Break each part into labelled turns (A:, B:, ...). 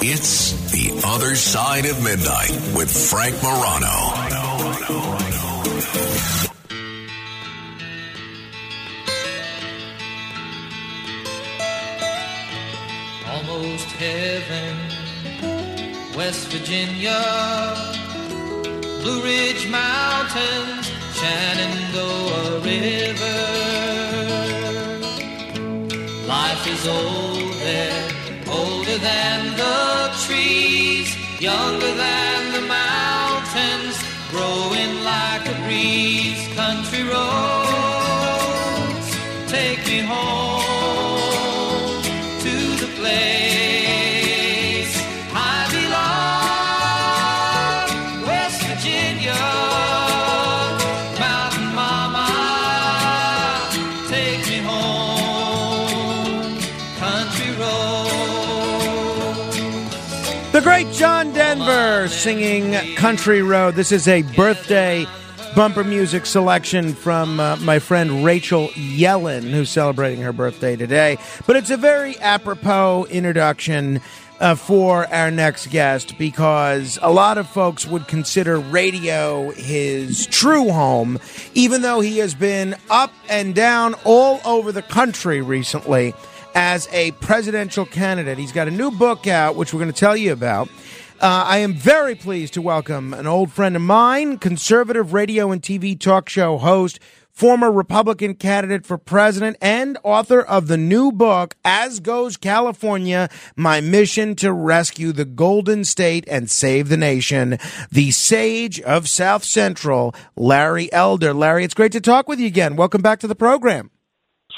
A: It's The Other Side of Midnight with Frank Morano.
B: Almost heaven, West Virginia, Blue Ridge Mountains, Shenandoah River. Life is old there, than the trees, younger than the mountains, growing like a breeze. Country roads, take me home to the place
C: Singing Country Road. This is a birthday bumper music selection from uh, my friend Rachel Yellen, who's celebrating her birthday today. But it's a very apropos introduction. Uh, for our next guest, because a lot of folks would consider radio his true home, even though he has been up and down all over the country recently as a presidential candidate. He's got a new book out, which we're going to tell you about. Uh, I am very pleased to welcome an old friend of mine, conservative radio and TV talk show host, former Republican candidate for president, and author of the new book, As Goes California My Mission to Rescue the Golden State and Save the Nation, the sage of South Central, Larry Elder. Larry, it's great to talk with you again. Welcome back to the program.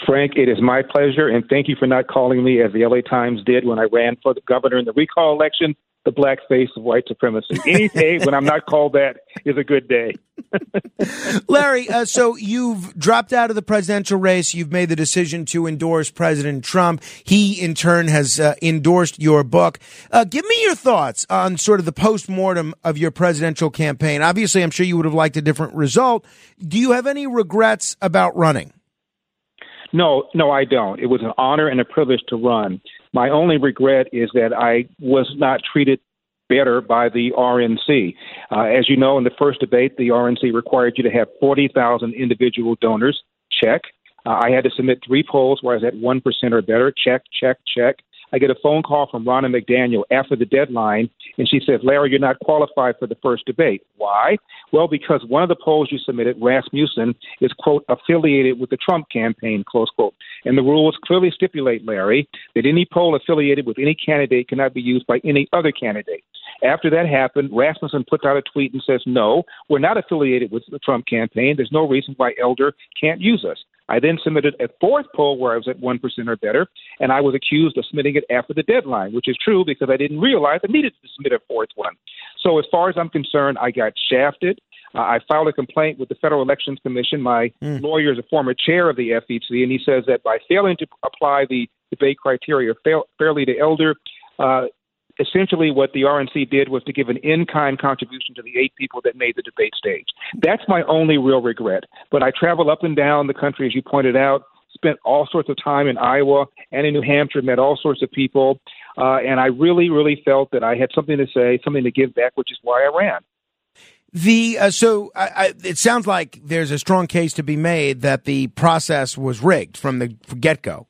D: Frank, it is my pleasure, and thank you for not calling me as the LA Times did when I ran for the governor in the recall election, the black face of white supremacy. Any day when I'm not called that is a good day.
C: Larry, uh, so you've dropped out of the presidential race. You've made the decision to endorse President Trump. He, in turn, has uh, endorsed your book. Uh, give me your thoughts on sort of the post mortem of your presidential campaign. Obviously, I'm sure you would have liked a different result. Do you have any regrets about running?
D: No, no, I don't. It was an honor and a privilege to run. My only regret is that I was not treated better by the RNC. Uh, as you know, in the first debate, the RNC required you to have 40,000 individual donors. Check. Uh, I had to submit three polls where I was at 1% or better. Check, check, check. I get a phone call from Ronna McDaniel after the deadline, and she says, Larry, you're not qualified for the first debate. Why? Well, because one of the polls you submitted, Rasmussen, is, quote, affiliated with the Trump campaign, close quote. And the rules clearly stipulate, Larry, that any poll affiliated with any candidate cannot be used by any other candidate. After that happened, Rasmussen puts out a tweet and says, No, we're not affiliated with the Trump campaign. There's no reason why Elder can't use us. I then submitted a fourth poll where I was at 1% or better, and I was accused of submitting it after the deadline, which is true because I didn't realize I needed to submit a fourth one. So, as far as I'm concerned, I got shafted. Uh, I filed a complaint with the Federal Elections Commission. My
C: Mm.
D: lawyer is a former chair of the FEC, and he says that by failing to apply the debate criteria fail, fairly to Elder, uh, essentially what the RNC did was to give an in-kind contribution to the eight people that made the debate stage. That's my only real regret. But I travel up and down the country, as you pointed out, spent all sorts of time in Iowa and in New Hampshire, met all sorts of people, uh, and I really, really felt that I had something to say, something to give back, which is why I ran.
C: The uh, so I, I, it sounds like there's a strong case to be made that the process was rigged from the get go.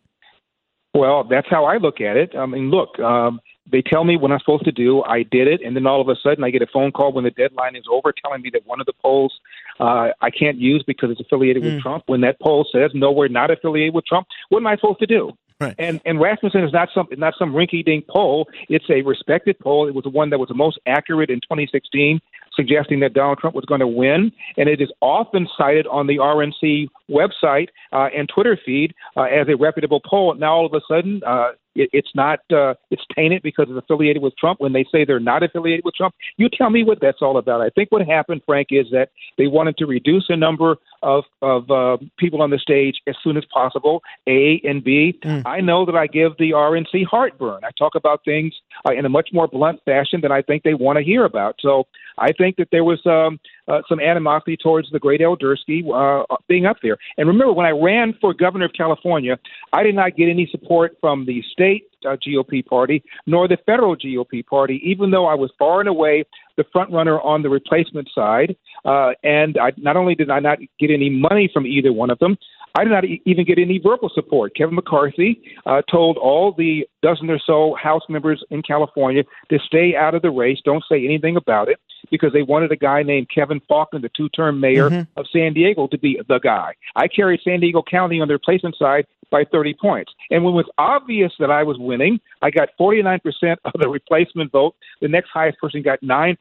D: Well, that's how I look at it. I mean, look, um, they tell me what I'm supposed to do. I did it, and then all of a sudden, I get a phone call when the deadline is over, telling me that one of the polls uh, I can't use because it's affiliated
C: Mm.
D: with Trump. When that poll says no, we're not affiliated with Trump, what am I supposed to do?
C: Right.
D: And and Rasmussen is not some not some rinky dink poll. It's a respected poll. It was the one that was the most accurate in 2016, suggesting that Donald Trump was going to win. And it is often cited on the RNC website uh, and Twitter feed uh, as a reputable poll. Now all of a sudden, uh, it, it's not uh, it's tainted because it's affiliated with Trump. When they say they're not affiliated with Trump, you tell me what that's all about. I think what happened, Frank, is that they wanted to reduce the number of of uh, people on the stage as soon as possible. A and B. I know that I give the RNC heartburn. I talk about things uh, in a much more blunt fashion than I think they want to hear about. So I think that there was um, uh, some animosity towards the great El Dursky uh, being up there. And remember, when I ran for governor of California, I did not get any support from the state uh, GOP party nor the federal GOP party, even though I was far and away the front runner on the replacement side. Uh, and I, not only did I not get any money from either one of them, I did not e- even get any verbal support. Kevin McCarthy uh, told all the dozen or so House members in California to stay out of the race, don't say anything about it, because they wanted a guy named Kevin Faulconer, the two term mayor
C: Mm-hmm.
D: of San Diego, to be the guy. I carried San Diego County on the replacement side by 30 points. And when it was obvious that I was winning, I got 49% of the replacement vote. The next highest person got 9%.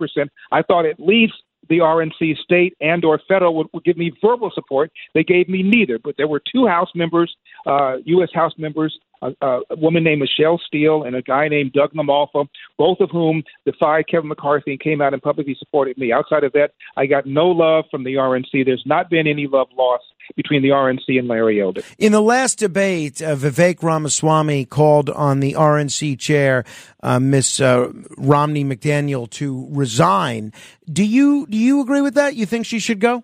D: I thought at least the RNC state and or federal would, would give me verbal support. They gave me neither, but there were two House members, uh, U.S. House members, uh, a woman named Michelle Steel and a guy named Doug LaMalfa, both of whom defied Kevin McCarthy and came out and publicly supported me. Outside of that, I got no love from the RNC. There's not been any love lost between the RNC and Larry Elder.
C: In the last debate, uh, Vivek Ramaswamy called on the RNC chair, uh, Miss uh, Romney McDaniel, to resign. Do you do you agree with that? You think she should go?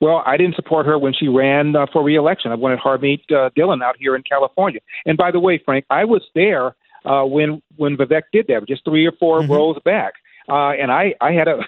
D: Well, I didn't support her when she ran uh, for reelection. I wanted Harmeet uh, Dhillon out here in California. And by the way, Frank, I was there uh, when when Vivek did that, just three or 4 rows back, uh, and I I had a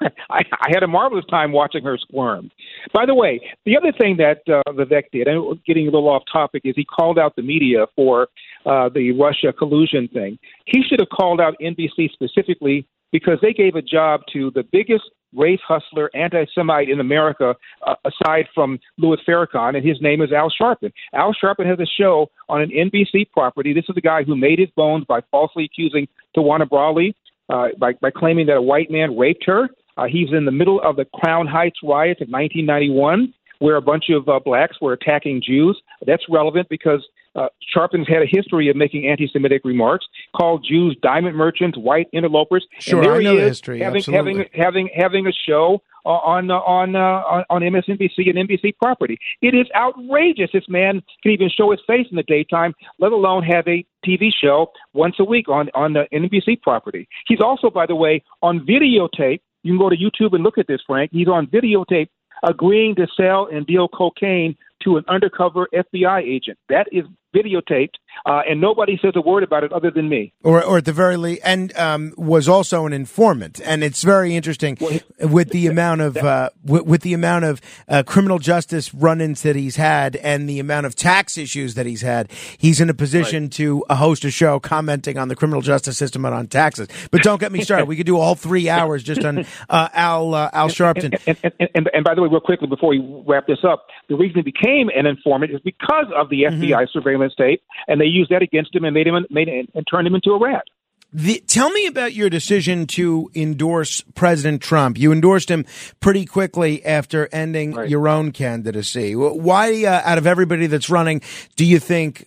D: I, I had a marvelous time watching her squirm. By the way, the other thing that uh, Vivek did, and getting a little off topic, is he called out the media for uh, the Russia collusion thing. He should have called out NBC specifically because they gave a job to the biggest race hustler, anti-Semite in America, uh, aside from Louis Farrakhan, and his name is Al Sharpton. Al Sharpton has a show on an NBC property. This is the guy who made his bones by falsely accusing Tawana Brawley, uh, by, by claiming that a white man raped her. Uh, he's in the middle of the Crown Heights riots of 1991, where a bunch of uh, blacks were attacking Jews. That's relevant because uh, Sharpton's had a history of making anti-Semitic remarks, called Jews diamond merchants, white interlopers.
C: Sure,
D: and there
C: I
D: he
C: know the
D: is,
C: history,
D: Having,
C: absolutely.
D: having having having a show on uh, on uh, on on MSNBC and NBC property. It is outrageous. This man can even show his face in the daytime, let alone have a TV show once a week on on the NBC property. He's also, by the way, on videotape. You can go to YouTube and look at this, Frank. He's on videotape agreeing to sell and deal cocaine to an undercover FBI agent. That is videotaped, uh, and nobody says a word about it other than me.
C: or or at the very least, and um, was also an informant. And it's very interesting with the amount of uh, with, with the amount of uh, criminal justice run-ins that he's had, and the amount of tax issues that he's had. He's in a position to uh, host a show commenting on the criminal justice system and on taxes. But don't get me started. We could do all three hours just on uh, Al uh, Al Sharpton.
D: And, and, and, and, and by the way, real quickly before we wrap this up, the reason he became an informant is because of the FBI surveillance tape, and they used that against him and made him made and, turned him into a rat.
C: The, tell me about your decision to endorse President Trump. You endorsed him pretty quickly after ending
D: Right.
C: your own candidacy. Why, uh, out of everybody that's running, do you think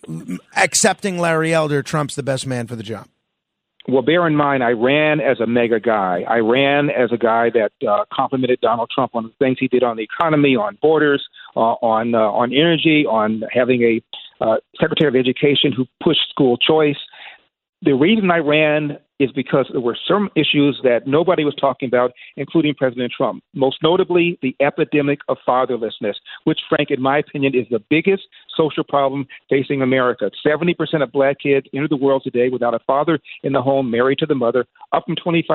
C: accepting Larry Elder, Trump's the best man for the job?
D: Well, bear in mind, I ran as a MAGA guy. I ran as a guy that uh, complimented Donald Trump on the things he did on the economy, on borders, uh, on uh, on energy, on having a uh, Secretary of Education who pushed school choice. The reason I ran is because there were some issues that nobody was talking about, including President Trump. Most notably, the epidemic of fatherlessness, which, Frank, in my opinion, is the biggest social problem facing America. 70% of black kids enter the world today without a father in the home, married to the mother, up from 25%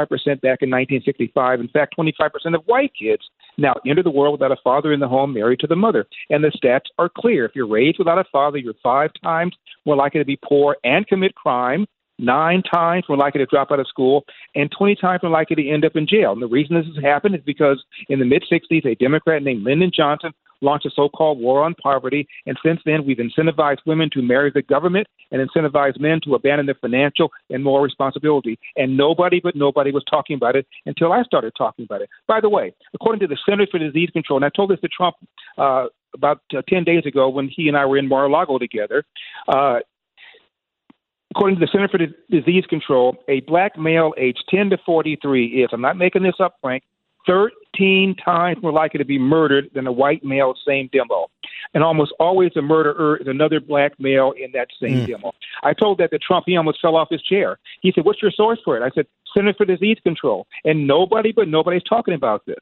D: back in 1965. In fact, 25% of white kids now enter the world without a father in the home, married to the mother. And the stats are clear. If you're raised without a father, you're five times more likely to be poor and commit crime nine times more likely to drop out of school, and 20 times more likely to end up in jail. And the reason this has happened is because in the mid 60s, a Democrat named Lyndon Johnson launched a so called war on poverty. And since then, we've incentivized women to marry the government and incentivized men to abandon their financial and moral responsibility. And nobody but nobody was talking about it until I started talking about it. By the way, according to the Centers for Disease Control, and I told this to Trump uh, about uh, 10 days ago when he and I were in Mar-a-Lago together, uh, according to the Center for Disease Control, a black male aged 10 to 43 is, I'm not making this up, Frank, 13 times more likely to be murdered than a white male, same demo. And almost always the murderer is another black male in that same hmm. demo. I told that to Trump, he almost fell off his chair. He said, What's your source for it? I said, Center for Disease Control. And nobody but nobody's talking about this.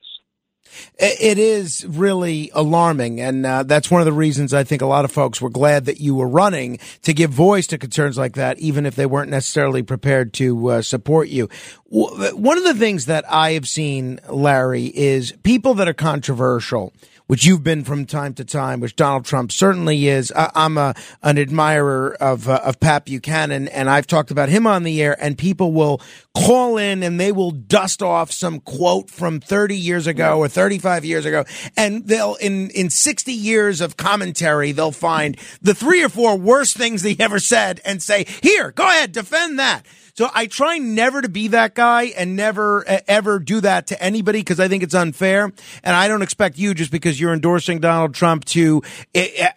C: It is really alarming, and uh, that's one of the reasons I think a lot of folks were glad that you were running to give voice to concerns like that, even if they weren't necessarily prepared to uh, support you. One of the things that I have seen, Larry, is people that are controversial which you've been from time to time, which Donald Trump certainly is. I, am a an admirer of uh, of Pat Buchanan, and I've talked about him on the air. And people will call in and they will dust off some quote from 30 years ago or 35 years ago, and they'll in in 60 years of commentary they'll find the three or four worst things he ever said and say, "Here, go ahead, defend that." So I try never to be that guy and never ever do that to anybody because I think it's unfair. And I don't expect you just because you're endorsing Donald Trump to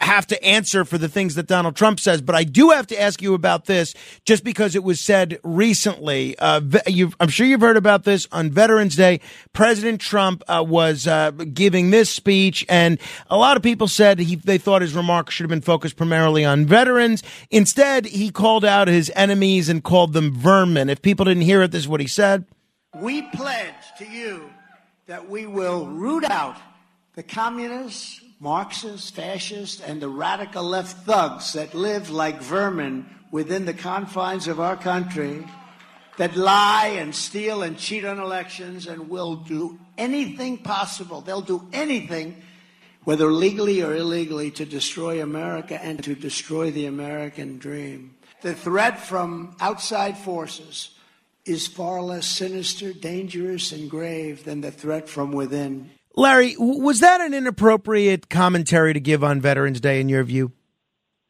C: have to answer for the things that Donald Trump says. But I do have to ask you about this just because it was said recently. Uh, I'm sure you've heard about this on Veterans Day. President Trump uh, was uh, giving this speech, and a lot of people said he, they thought his remarks should have been focused primarily on veterans. Instead, he called out his enemies and called them vermin. If people didn't hear it, this is what he said.
E: We pledge to you that we will root out the communists, Marxists, fascists, and the radical left thugs that live like vermin within the confines of our country, that lie and steal and cheat on elections and will do anything possible. They'll do anything, whether legally or illegally, to destroy America and to destroy the American dream. The threat from outside forces is far less sinister, dangerous, and grave than the threat from within.
C: Larry, was that an inappropriate commentary to give on Veterans Day in your view?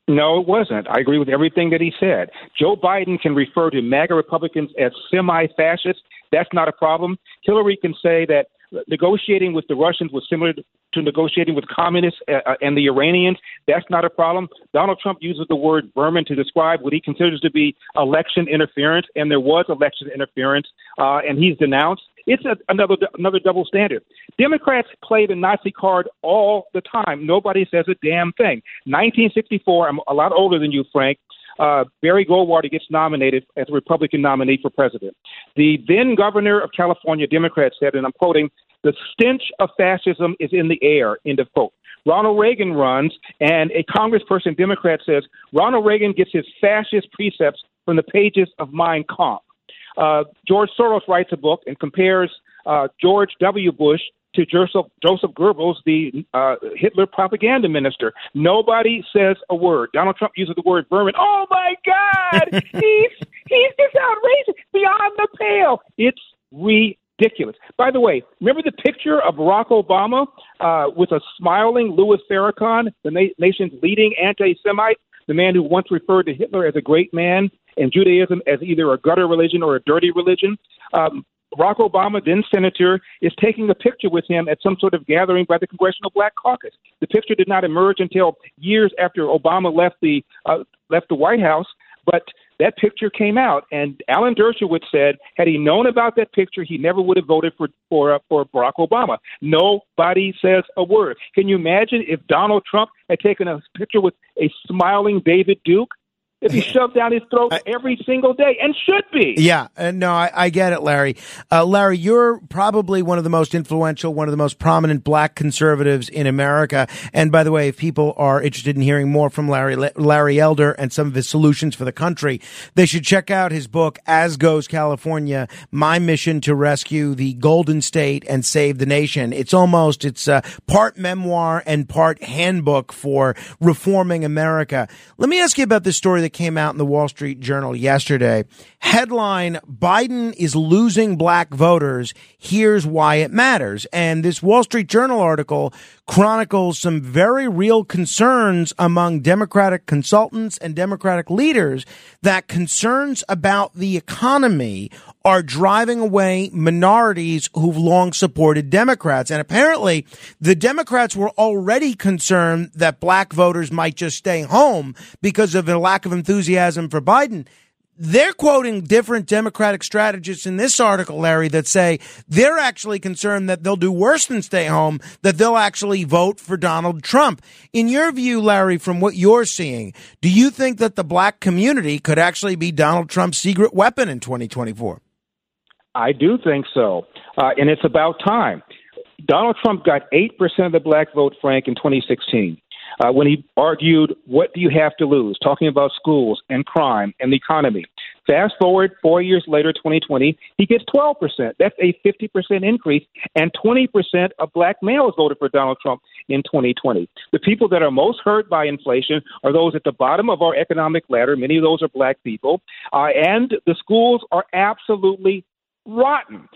D: No, it wasn't. I agree with everything that he said. Joe Biden can refer to MAGA Republicans as semi fascist. That's not a problem. Hillary can say that negotiating with the Russians was similar to negotiating with communists uh, uh, and the Iranians. That's not a problem. Donald Trump uses the word vermin to describe what he considers to be election interference, and there was election interference, uh, and he's denounced. It's a, another another double standard. Democrats play the Nazi card all the time. Nobody says a damn thing. 1964. I'm a lot older than you, Frank uh, Barry Goldwater gets nominated as a Republican nominee for president. The then governor of California, Democrat, said, and I'm quoting, the stench of fascism is in the air, end of quote. Ronald Reagan runs, and a congressperson, Democrat, says Ronald Reagan gets his fascist precepts from the pages of Mein Kampf. Uh, George Soros writes a book and compares uh, George W. Bush to Joseph, Joseph Goebbels, the uh, Hitler propaganda minister. Nobody says a word. Donald Trump uses the word vermin. Oh my God, he's he's just outrageous, beyond the pale. It's ridiculous. By the way, remember the picture of Barack Obama uh, with a smiling Louis Farrakhan, the na- nation's leading anti-Semite, the man who once referred to Hitler as a great man and Judaism as either a gutter religion or a dirty religion. Um, Barack Obama, then senator, is taking a picture with him at some sort of gathering by the Congressional Black Caucus. The picture did not emerge until years after Obama left the uh, left the White House, but that picture came out, and Alan Dershowitz said, had he known about that picture, he never would have voted for for uh, for Barack Obama. Nobody says a word. Can you imagine if Donald Trump had taken a picture with a smiling David Duke? To be shoved down his throat every single day and should be.
C: Yeah, uh, no, I, I, get it, Larry. Uh, Larry, you're probably one of the most influential, one of the most prominent black conservatives in America. And by the way, if people are interested in hearing more from Larry, Larry Elder and some of his solutions for the country, they should check out his book, As Goes California, My Mission to Rescue the Golden State and Save the Nation. It's almost, it's uh, part memoir and part handbook for reforming America. Let me ask you about this story that came out in the Wall Street Journal yesterday. Headline Biden is losing black voters. Here's why it matters. And this Wall Street Journal article chronicles some very real concerns among Democratic consultants and Democratic leaders that concerns about the economy are driving away minorities who've long supported Democrats. And apparently the Democrats were already concerned that black voters might just stay home because of a lack of enthusiasm for Biden. They're quoting different Democratic strategists in this article, Larry, that say they're actually concerned that they'll do worse than stay home, that they'll actually vote for Donald Trump. In your view, Larry, from what you're seeing, do you think that the black community could actually be Donald Trump's secret weapon in 2024?
D: I do think so, uh, and it's about time. Donald Trump got 8% of the black vote, Frank, in 2016. Uh, when he argued, What do you have to lose? talking about schools and crime and the economy. Fast forward four years later, 2020, he gets 12%. That's a 50% increase, and 20% of black males voted for Donald Trump in 2020. The people that are most hurt by inflation are those at the bottom of our economic ladder. Many of those are black people. Uh, and the schools are absolutely rotten.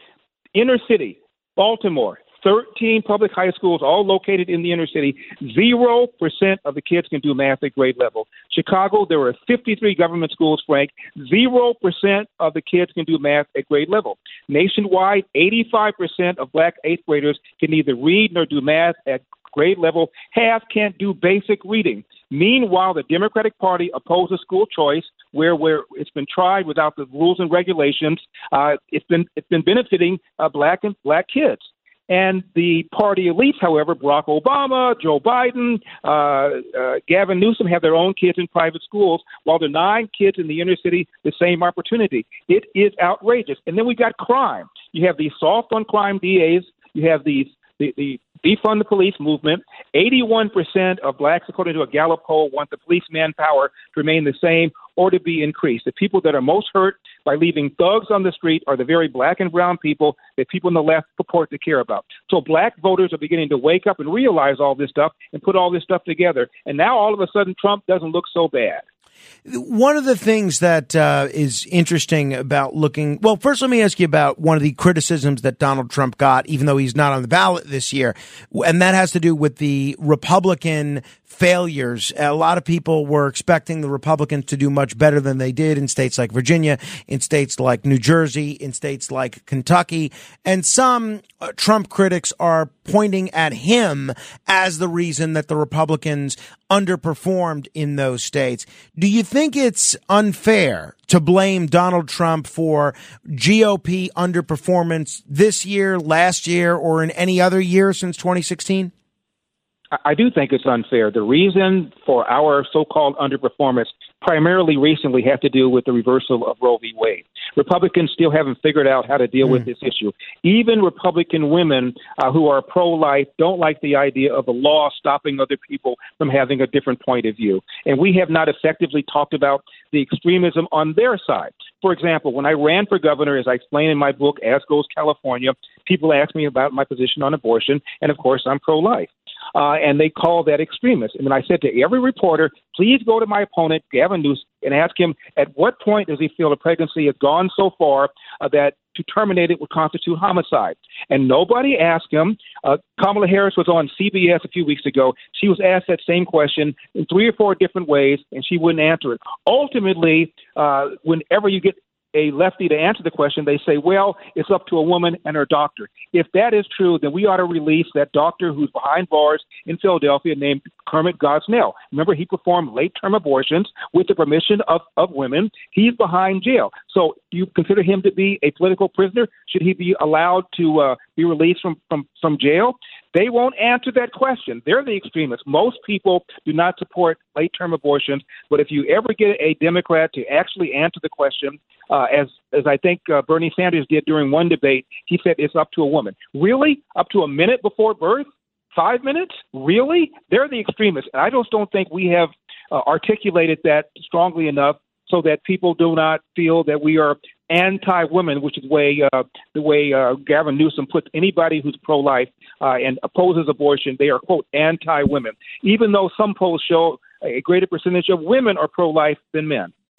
D: Inner city, Baltimore, 13 public high schools, all located in the inner city. Zero percent of the kids can do math at grade level. Chicago, there are 53 government schools, Frank. Zero percent of the kids can do math at grade level. Nationwide, 85% of black eighth graders can neither read nor do math at grade level. Half can't do basic reading. Meanwhile, the Democratic Party opposes school choice, where where it's been tried without the rules and regulations. Uh, it's been it's been benefiting uh, black and black kids. And the party elites, however, Barack Obama, Joe Biden, uh, uh, Gavin Newsom have their own kids in private schools while denying kids in the inner city the same opportunity. It is outrageous. And then we got crime. You have these soft on crime DAs. You have these the, the defund the police movement. 81% of blacks, according to a Gallup poll, want the police manpower to remain the same or to be increased. The people that are most hurt by leaving thugs on the street are the very black and brown people that people on the left purport to care about. So black voters are beginning to wake up and realize all this stuff and put all this stuff together. And now all of a sudden, Trump doesn't look so bad.
C: One of the things that uh, is interesting about looking, well, first let me ask you about one of the criticisms that Donald Trump got, even though he's not on the ballot this year, and that has to do with the Republican failures. A lot of people were expecting the Republicans to do much better than they did in states like Virginia, in states like New Jersey, in states like Kentucky, and some uh, Trump critics are pointing at him as the reason that the Republicans underperformed in those states. Do you think it's unfair to blame Donald Trump for GOP underperformance this year, last year, or in any other year since 2016?
D: I do think it's unfair. The reason for our so called underperformance primarily recently have to do with the reversal of Roe v. Wade. Republicans still haven't figured out how to deal mm. with hmm. this issue. Even Republican women uh, who are pro life don't like the idea of a law stopping other people from having a different point of view. And we have not effectively talked about the extremism on their side. For example, when I ran for governor, as I explain in my book, As Goes California, people ask me about my position on abortion, and of course, I'm pro life uh, and they call that extremist. And then I said to every reporter, please go to my opponent, Gavin Newsom, and ask him at what point does he feel the pregnancy has gone so far uh, that to terminate it would constitute homicide. And nobody asked him. Uh, Kamala Harris was on CBS a few weeks ago. She was asked that same question in three or four different ways, and she wouldn't answer it. Ultimately, uh, whenever you get a lefty to answer the question, they say, well, it's up to a woman and her doctor. If that is true, then we ought to release that doctor who's behind bars in Philadelphia named Kermit Gosnell. Remember, he performed late term abortions with the permission of, of women. He's behind jail. So you consider him to be a political prisoner? Should he be allowed to uh, be released from, from, from jail? They won't answer that question. They're the extremists. Most people do not support late term abortions, but if you ever get a Democrat to actually answer the question, uh, as as I think uh, Bernie Sanders did during one debate, he said it's up to a woman. Really? Up to a minute before birth? Five minutes? Really? They're the extremists. And I just don't think we have uh, articulated that strongly enough so that people do not feel that we are anti-women, which is the way uh, the way uh, Gavin Newsom puts anybody who's pro-life uh, and opposes abortion. They are quote anti-women, even though some polls show a greater percentage of women are pro-life than men.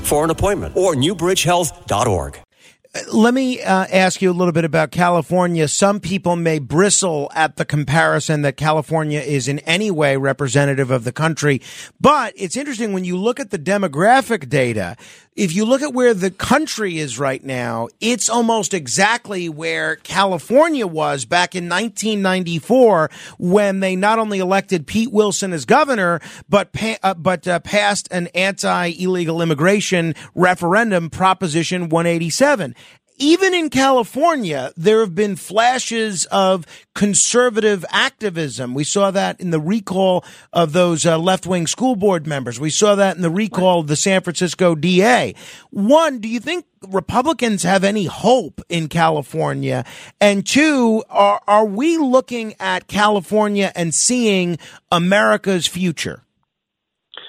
F: for an appointment or newbridgehealth.org.
C: Let me uh, ask you a little bit about California. Some people may bristle at the comparison that California is in any way representative of the country. But it's interesting when you look at the demographic data, if you look at where the country is right now, it's almost exactly where California was back in 1994 when they not only elected Pete Wilson as governor, but pa- uh, but uh, passed an anti-illegal immigration referendum, Proposition 187 even in California, there have been flashes of conservative activism. We saw that in the recall of those uh, left wing school board members. We saw that in the recall of the San Francisco DA. One, do you think Republicans have any hope in California? And two, are, are we looking at California and seeing America's future?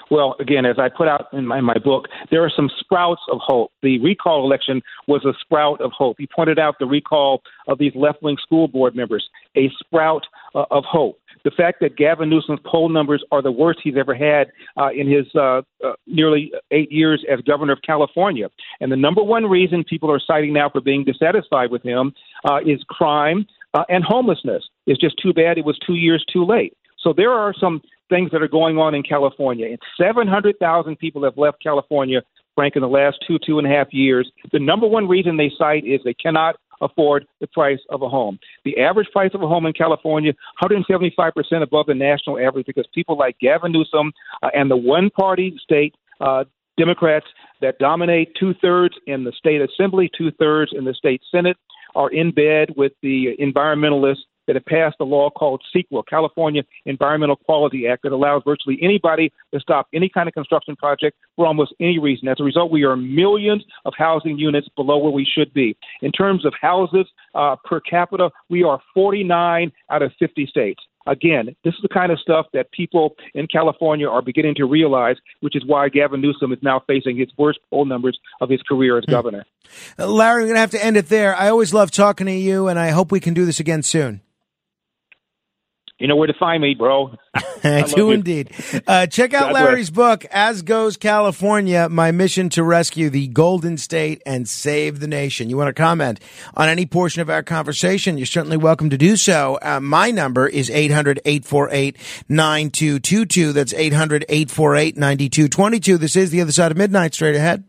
D: Well, again, as I put out in my, in my book, there are some sprouts of hope. The recall election was a sprout of hope. He pointed out the recall of these left wing school board members, a sprout uh, of hope. The fact that Gavin Newsom's poll numbers are the worst he's ever had uh, in his uh, uh, nearly eight years as governor of California. And the number one reason people are citing now for being dissatisfied with him uh, is crime uh, and homelessness. It's just too bad it was two years too late. So there are some things that are going on in California. And 700,000 people have left California, Frank, in the last two, two and a half years. The number one reason they cite is they cannot afford the price of a home. The average price of a home in California, 175% above the national average because people like Gavin Newsom uh, and the one party state uh, Democrats that dominate two thirds in the state assembly, two thirds in the state senate, are in bed with the environmentalists that have passed a law called CEQA, California Environmental Quality Act, that allows virtually anybody to stop any kind of construction project for almost any reason. As a result, we are millions of housing units below where we should be. In terms of houses uh, per capita, we are 49 out of 50 states. Again, this is the kind of stuff that people in California are beginning to realize, which is why Gavin Newsom is now facing his worst poll numbers of his career as governor.
C: Uh, Larry, we're going to have to end it there. I always love talking to you, and I hope we can do this again soon.
D: You know where to find me, bro.
C: I, do indeed. Uh, check out
D: God
C: Larry's book, As Goes California My Mission to Rescue the Golden State and Save the Nation. You want to comment on any portion of our conversation? You're certainly welcome to do so. Uh, my number is 800 848 9222. That's 800 848 9222. This is The Other Side of Midnight. Straight ahead.